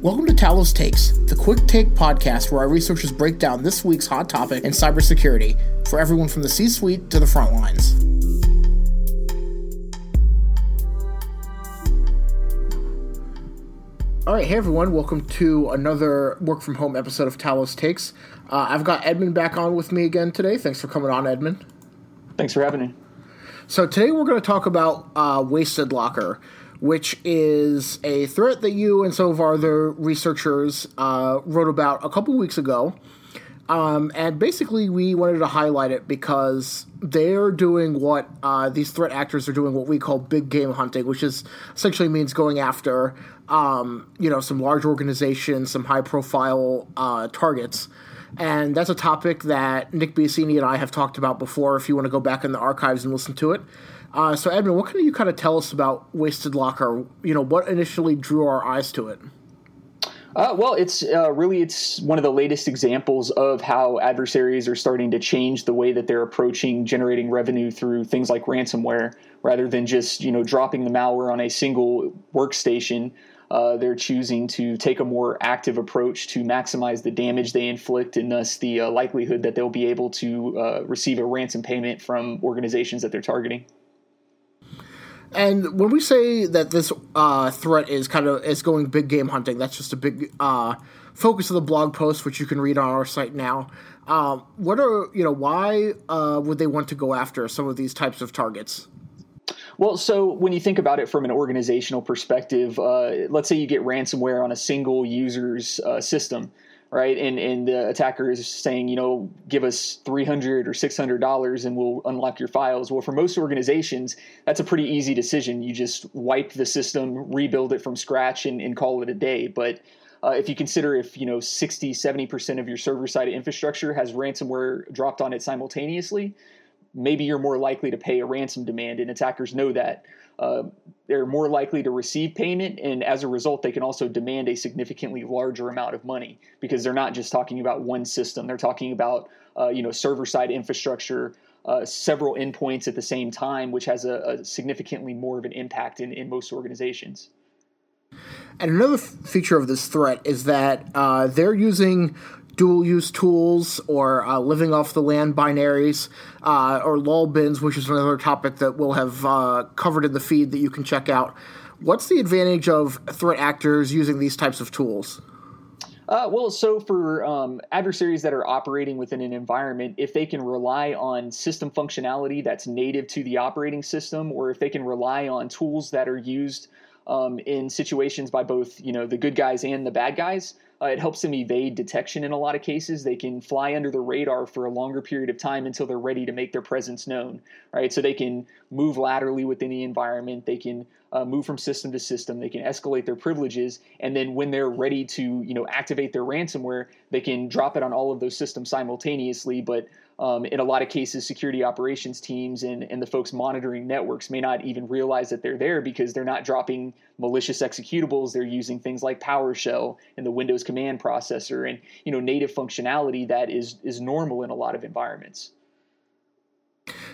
Welcome to Talos Takes, the quick take podcast where our researchers break down this week's hot topic in cybersecurity for everyone from the C suite to the front lines. All right, hey everyone, welcome to another work from home episode of Talos Takes. Uh, I've got Edmund back on with me again today. Thanks for coming on, Edmund. Thanks for having me. So, today we're going to talk about uh, Wasted Locker which is a threat that you and some of our other researchers uh, wrote about a couple weeks ago. Um, and basically, we wanted to highlight it because they're doing what uh, these threat actors are doing, what we call big game hunting, which is essentially means going after, um, you know, some large organizations, some high profile uh, targets. And that's a topic that Nick Biasini and I have talked about before. If you want to go back in the archives and listen to it, uh, so, Edmund, what can you kind of tell us about Wasted Locker? You know, what initially drew our eyes to it? Uh, well, it's uh, really it's one of the latest examples of how adversaries are starting to change the way that they're approaching generating revenue through things like ransomware, rather than just you know dropping the malware on a single workstation. Uh, they're choosing to take a more active approach to maximize the damage they inflict and thus the uh, likelihood that they'll be able to uh, receive a ransom payment from organizations that they're targeting. And when we say that this uh, threat is kind of is going big game hunting, that's just a big uh, focus of the blog post, which you can read on our site now. Um, what are you know why uh, would they want to go after some of these types of targets? Well, so when you think about it from an organizational perspective, uh, let's say you get ransomware on a single user's uh, system right? And and the attacker is saying, you know, give us three hundred or six hundred dollars, and we'll unlock your files. Well, for most organizations, that's a pretty easy decision. You just wipe the system, rebuild it from scratch, and, and call it a day. But uh, if you consider if you know 60 70% of your server side infrastructure has ransomware dropped on it simultaneously maybe you're more likely to pay a ransom demand and attackers know that uh, they're more likely to receive payment, and as a result, they can also demand a significantly larger amount of money because they're not just talking about one system; they're talking about uh, you know server-side infrastructure, uh, several endpoints at the same time, which has a, a significantly more of an impact in, in most organizations. And another f- feature of this threat is that uh, they're using dual use tools or uh, living off the land binaries uh, or lol bins, which is another topic that we'll have uh, covered in the feed that you can check out. What's the advantage of threat actors using these types of tools? Uh, well, so for um, adversaries that are operating within an environment, if they can rely on system functionality that's native to the operating system, or if they can rely on tools that are used um, in situations by both you know the good guys and the bad guys, uh, it helps them evade detection in a lot of cases. They can fly under the radar for a longer period of time until they're ready to make their presence known, right? So they can move laterally within the environment. They can uh, move from system to system. They can escalate their privileges, and then when they're ready to, you know, activate their ransomware, they can drop it on all of those systems simultaneously. But um, in a lot of cases, security operations teams and, and the folks monitoring networks may not even realize that they're there because they're not dropping malicious executables. They're using things like PowerShell and the Windows command processor and you know native functionality that is is normal in a lot of environments.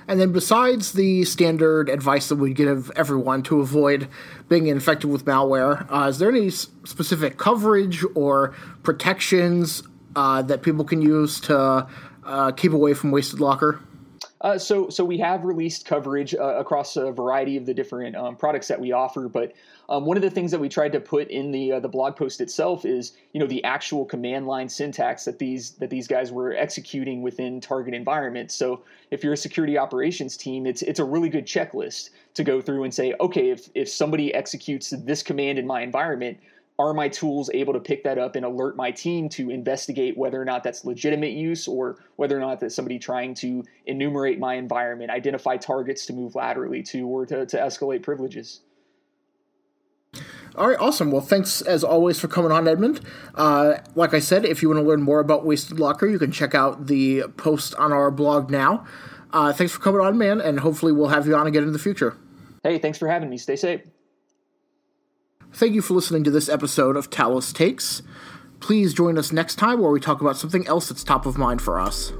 And then, besides the standard advice that we give everyone to avoid being infected with malware, uh, is there any specific coverage or protections uh, that people can use to uh, keep away from Wasted Locker? Uh, so, so we have released coverage uh, across a variety of the different um, products that we offer. But um, one of the things that we tried to put in the uh, the blog post itself is, you know, the actual command line syntax that these that these guys were executing within target environments. So, if you're a security operations team, it's it's a really good checklist to go through and say, okay, if if somebody executes this command in my environment, are my tools able to pick that up and alert my team to investigate whether or not that's legitimate use or whether or not that's somebody trying to enumerate my environment, identify targets to move laterally to, or to, to escalate privileges? All right, awesome. Well, thanks as always for coming on, Edmund. Uh, like I said, if you want to learn more about Wasted Locker, you can check out the post on our blog now. Uh, thanks for coming on, man, and hopefully we'll have you on again in the future. Hey, thanks for having me. Stay safe. Thank you for listening to this episode of Talos Takes. Please join us next time where we talk about something else that's top of mind for us.